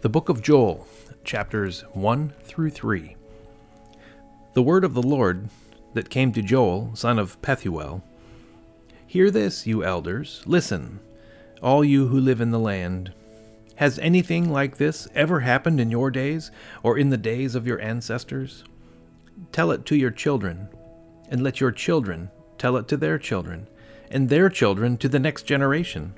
The Book of Joel, chapters 1 through 3. The word of the Lord that came to Joel, son of Pethuel. Hear this, you elders, listen, all you who live in the land. Has anything like this ever happened in your days, or in the days of your ancestors? Tell it to your children, and let your children tell it to their children, and their children to the next generation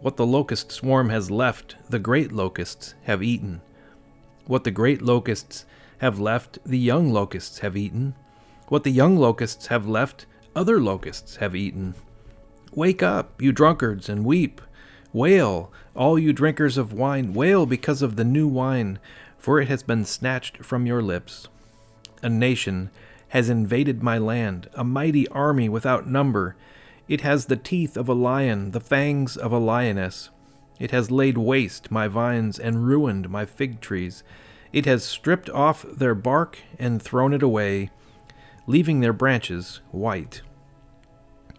what the locust swarm has left, the great locusts have eaten. What the great locusts have left, the young locusts have eaten. What the young locusts have left, other locusts have eaten. Wake up, you drunkards, and weep. Wail, all you drinkers of wine, wail because of the new wine, for it has been snatched from your lips. A nation has invaded my land, a mighty army without number it has the teeth of a lion, the fangs of a lioness. It has laid waste my vines and ruined my fig trees. It has stripped off their bark and thrown it away, leaving their branches white.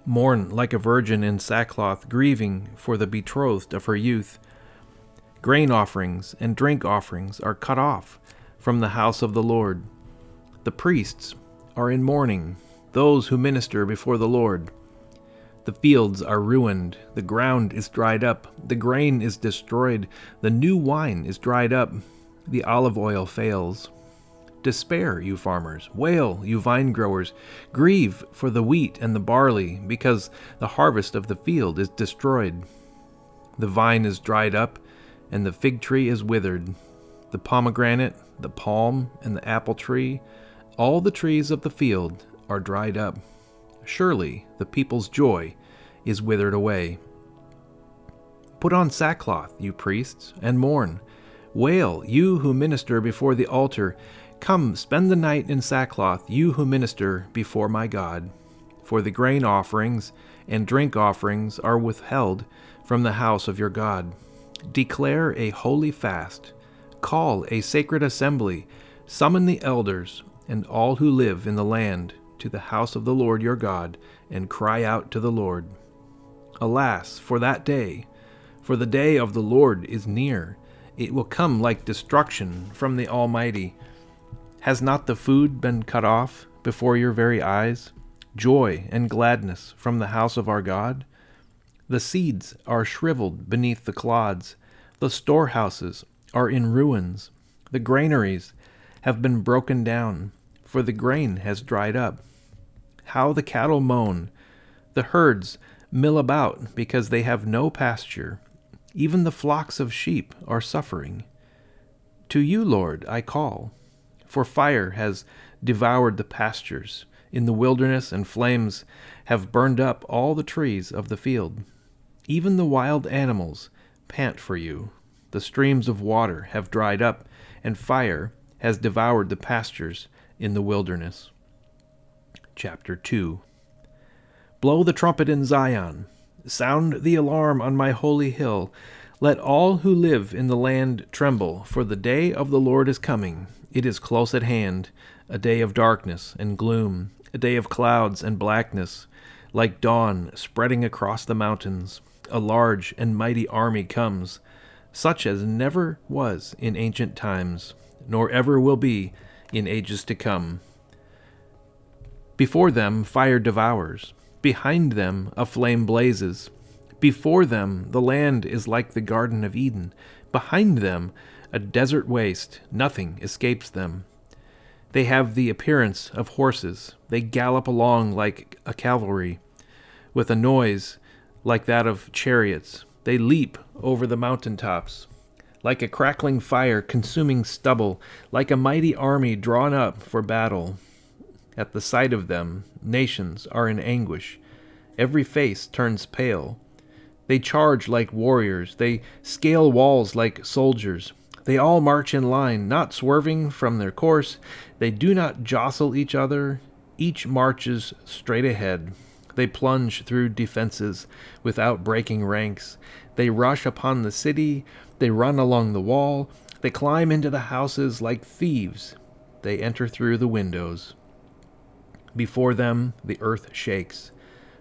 Mourn like a virgin in sackcloth, grieving for the betrothed of her youth. Grain offerings and drink offerings are cut off from the house of the Lord. The priests are in mourning, those who minister before the Lord. The fields are ruined, the ground is dried up, the grain is destroyed, the new wine is dried up, the olive oil fails. Despair, you farmers, wail, you vine growers, grieve for the wheat and the barley, because the harvest of the field is destroyed. The vine is dried up, and the fig tree is withered. The pomegranate, the palm, and the apple tree, all the trees of the field are dried up. Surely the people's joy is withered away. Put on sackcloth, you priests, and mourn. Wail, you who minister before the altar. Come, spend the night in sackcloth, you who minister before my God. For the grain offerings and drink offerings are withheld from the house of your God. Declare a holy fast. Call a sacred assembly. Summon the elders and all who live in the land to the house of the Lord your God, and cry out to the Lord. Alas, for that day! For the day of the Lord is near. It will come like destruction from the Almighty. Has not the food been cut off before your very eyes? Joy and gladness from the house of our God? The seeds are shriveled beneath the clods. The storehouses are in ruins. The granaries have been broken down, for the grain has dried up. How the cattle moan! The herds mill about because they have no pasture. Even the flocks of sheep are suffering. To you, Lord, I call, for fire has devoured the pastures in the wilderness, and flames have burned up all the trees of the field. Even the wild animals pant for you. The streams of water have dried up, and fire has devoured the pastures in the wilderness chapter 2. Blow the trumpet in Zion, sound the alarm on my holy hill. Let all who live in the land tremble, for the day of the Lord is coming. It is close at hand, a day of darkness and gloom, a day of clouds and blackness, like dawn spreading across the mountains. A large and mighty army comes, such as never was in ancient times, nor ever will be in ages to come. Before them fire devours, behind them a flame blazes. Before them the land is like the Garden of Eden, behind them a desert waste, nothing escapes them. They have the appearance of horses, they gallop along like a cavalry, with a noise like that of chariots. They leap over the mountain tops, like a crackling fire consuming stubble, like a mighty army drawn up for battle. At the sight of them, nations are in anguish. Every face turns pale. They charge like warriors. They scale walls like soldiers. They all march in line, not swerving from their course. They do not jostle each other. Each marches straight ahead. They plunge through defenses without breaking ranks. They rush upon the city. They run along the wall. They climb into the houses like thieves. They enter through the windows. Before them the earth shakes.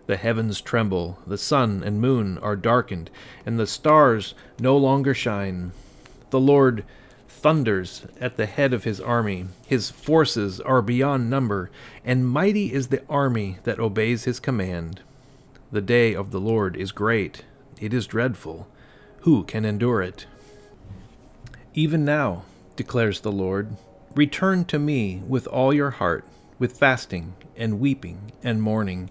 The heavens tremble, the sun and moon are darkened, and the stars no longer shine. The Lord thunders at the head of his army. His forces are beyond number, and mighty is the army that obeys his command. The day of the Lord is great, it is dreadful. Who can endure it? Even now, declares the Lord, return to me with all your heart, with fasting and weeping and mourning.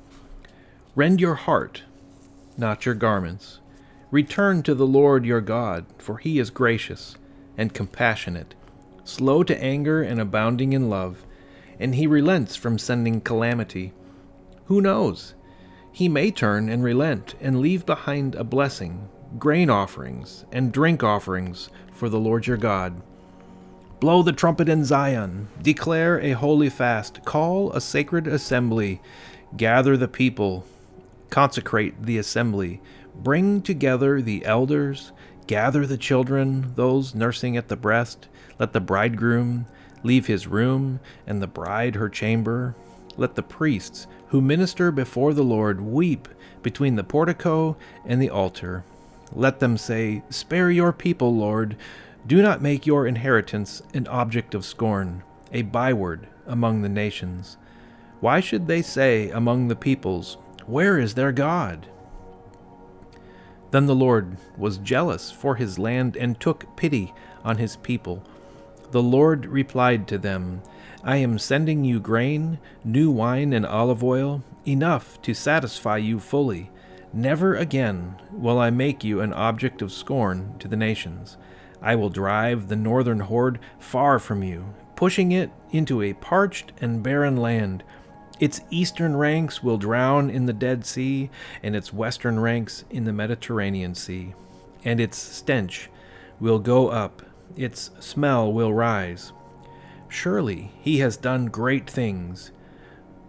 Rend your heart, not your garments. Return to the Lord your God, for he is gracious and compassionate, slow to anger and abounding in love, and he relents from sending calamity. Who knows? He may turn and relent and leave behind a blessing, grain offerings, and drink offerings for the Lord your God. Blow the trumpet in Zion, declare a holy fast, call a sacred assembly, gather the people, consecrate the assembly, bring together the elders, Gather the children, those nursing at the breast. Let the bridegroom leave his room, and the bride her chamber. Let the priests who minister before the Lord weep between the portico and the altar. Let them say, Spare your people, Lord. Do not make your inheritance an object of scorn, a byword among the nations. Why should they say among the peoples, Where is their God? Then the Lord was jealous for his land and took pity on his people. The Lord replied to them, I am sending you grain, new wine, and olive oil, enough to satisfy you fully. Never again will I make you an object of scorn to the nations. I will drive the northern horde far from you, pushing it into a parched and barren land its eastern ranks will drown in the Dead Sea, and its western ranks in the Mediterranean Sea. And its stench will go up, its smell will rise. Surely he has done great things.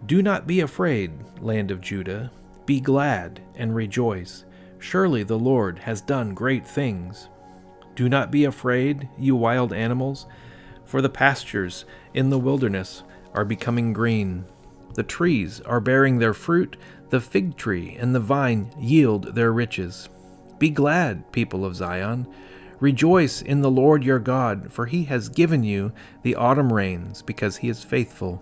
Do not be afraid, land of Judah. Be glad and rejoice. Surely the Lord has done great things. Do not be afraid, you wild animals, for the pastures in the wilderness are becoming green. The trees are bearing their fruit, the fig tree and the vine yield their riches. Be glad, people of Zion. Rejoice in the Lord your God, for he has given you the autumn rains, because he is faithful.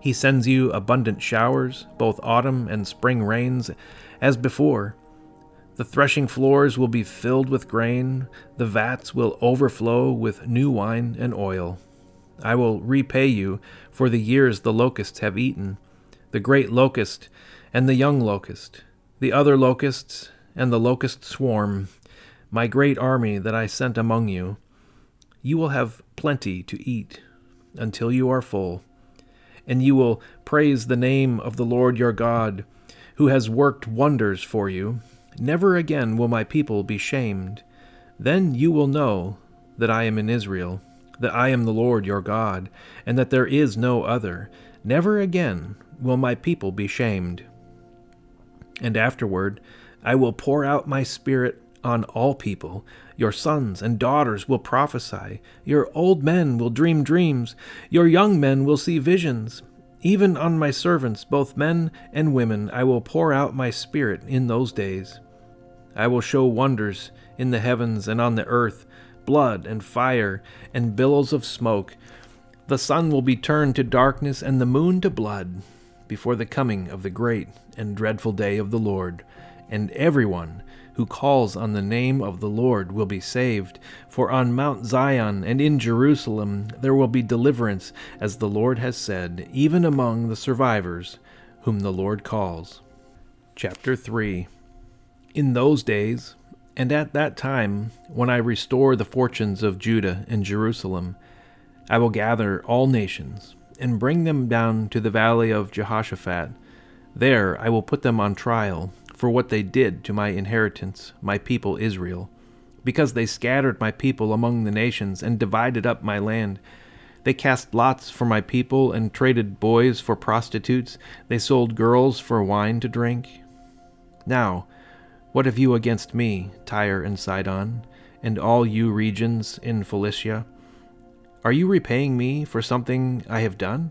He sends you abundant showers, both autumn and spring rains, as before. The threshing floors will be filled with grain, the vats will overflow with new wine and oil. I will repay you for the years the locusts have eaten, the great locust and the young locust, the other locusts and the locust swarm, my great army that I sent among you. You will have plenty to eat until you are full, and you will praise the name of the Lord your God, who has worked wonders for you. Never again will my people be shamed. Then you will know that I am in Israel that I am the Lord your God, and that there is no other. Never again will my people be shamed. And afterward I will pour out my Spirit on all people. Your sons and daughters will prophesy. Your old men will dream dreams. Your young men will see visions. Even on my servants, both men and women, I will pour out my Spirit in those days. I will show wonders in the heavens and on the earth blood and fire and billows of smoke. The sun will be turned to darkness and the moon to blood before the coming of the great and dreadful day of the Lord. And everyone who calls on the name of the Lord will be saved. For on Mount Zion and in Jerusalem there will be deliverance, as the Lord has said, even among the survivors whom the Lord calls. Chapter 3 In those days, and at that time, when I restore the fortunes of Judah and Jerusalem, I will gather all nations and bring them down to the valley of Jehoshaphat. There I will put them on trial for what they did to my inheritance, my people Israel, because they scattered my people among the nations and divided up my land. They cast lots for my people and traded boys for prostitutes. They sold girls for wine to drink. Now, what have you against me, Tyre and Sidon, and all you regions in Philistia? Are you repaying me for something I have done?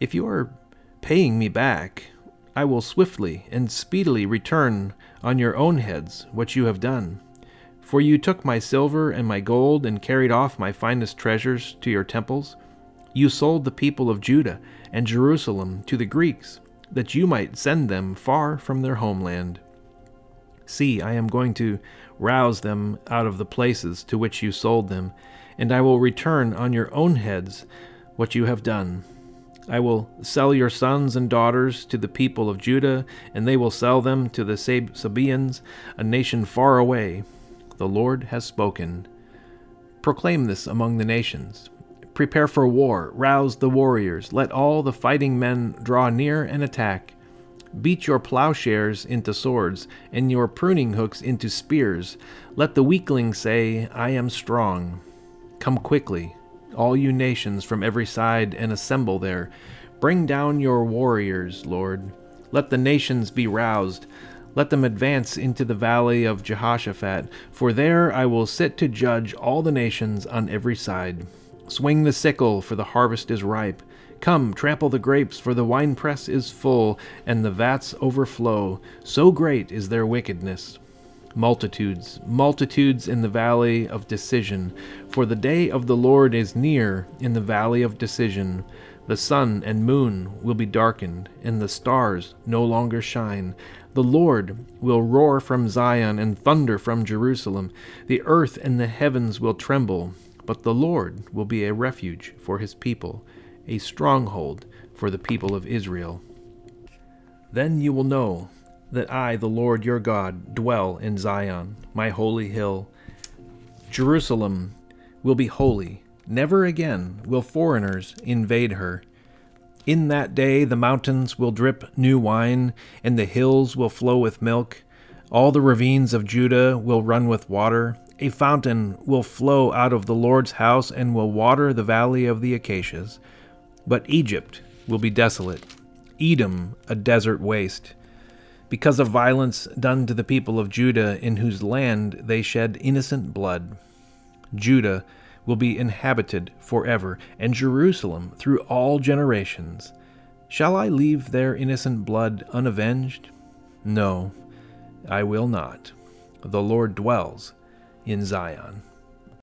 If you are paying me back, I will swiftly and speedily return on your own heads what you have done. For you took my silver and my gold and carried off my finest treasures to your temples. You sold the people of Judah and Jerusalem to the Greeks, that you might send them far from their homeland. See, I am going to rouse them out of the places to which you sold them, and I will return on your own heads what you have done. I will sell your sons and daughters to the people of Judah, and they will sell them to the Sabeans, a nation far away the Lord has spoken. Proclaim this among the nations. Prepare for war, rouse the warriors, let all the fighting men draw near and attack. Beat your plowshares into swords, and your pruning hooks into spears. Let the weakling say, I am strong. Come quickly, all you nations from every side, and assemble there. Bring down your warriors, Lord. Let the nations be roused. Let them advance into the valley of Jehoshaphat, for there I will sit to judge all the nations on every side. Swing the sickle, for the harvest is ripe. Come, trample the grapes, for the winepress is full, and the vats overflow. So great is their wickedness. Multitudes, multitudes in the valley of decision, for the day of the Lord is near in the valley of decision. The sun and moon will be darkened, and the stars no longer shine. The Lord will roar from Zion and thunder from Jerusalem. The earth and the heavens will tremble, but the Lord will be a refuge for his people, a stronghold for the people of Israel. Then you will know that I, the Lord your God, dwell in Zion, my holy hill. Jerusalem will be holy Never again will foreigners invade her. In that day the mountains will drip new wine, and the hills will flow with milk. All the ravines of Judah will run with water. A fountain will flow out of the Lord's house and will water the valley of the acacias. But Egypt will be desolate, Edom a desert waste, because of violence done to the people of Judah, in whose land they shed innocent blood. Judah will be inhabited forever, and Jerusalem through all generations. Shall I leave their innocent blood unavenged? No, I will not. The Lord dwells in Zion.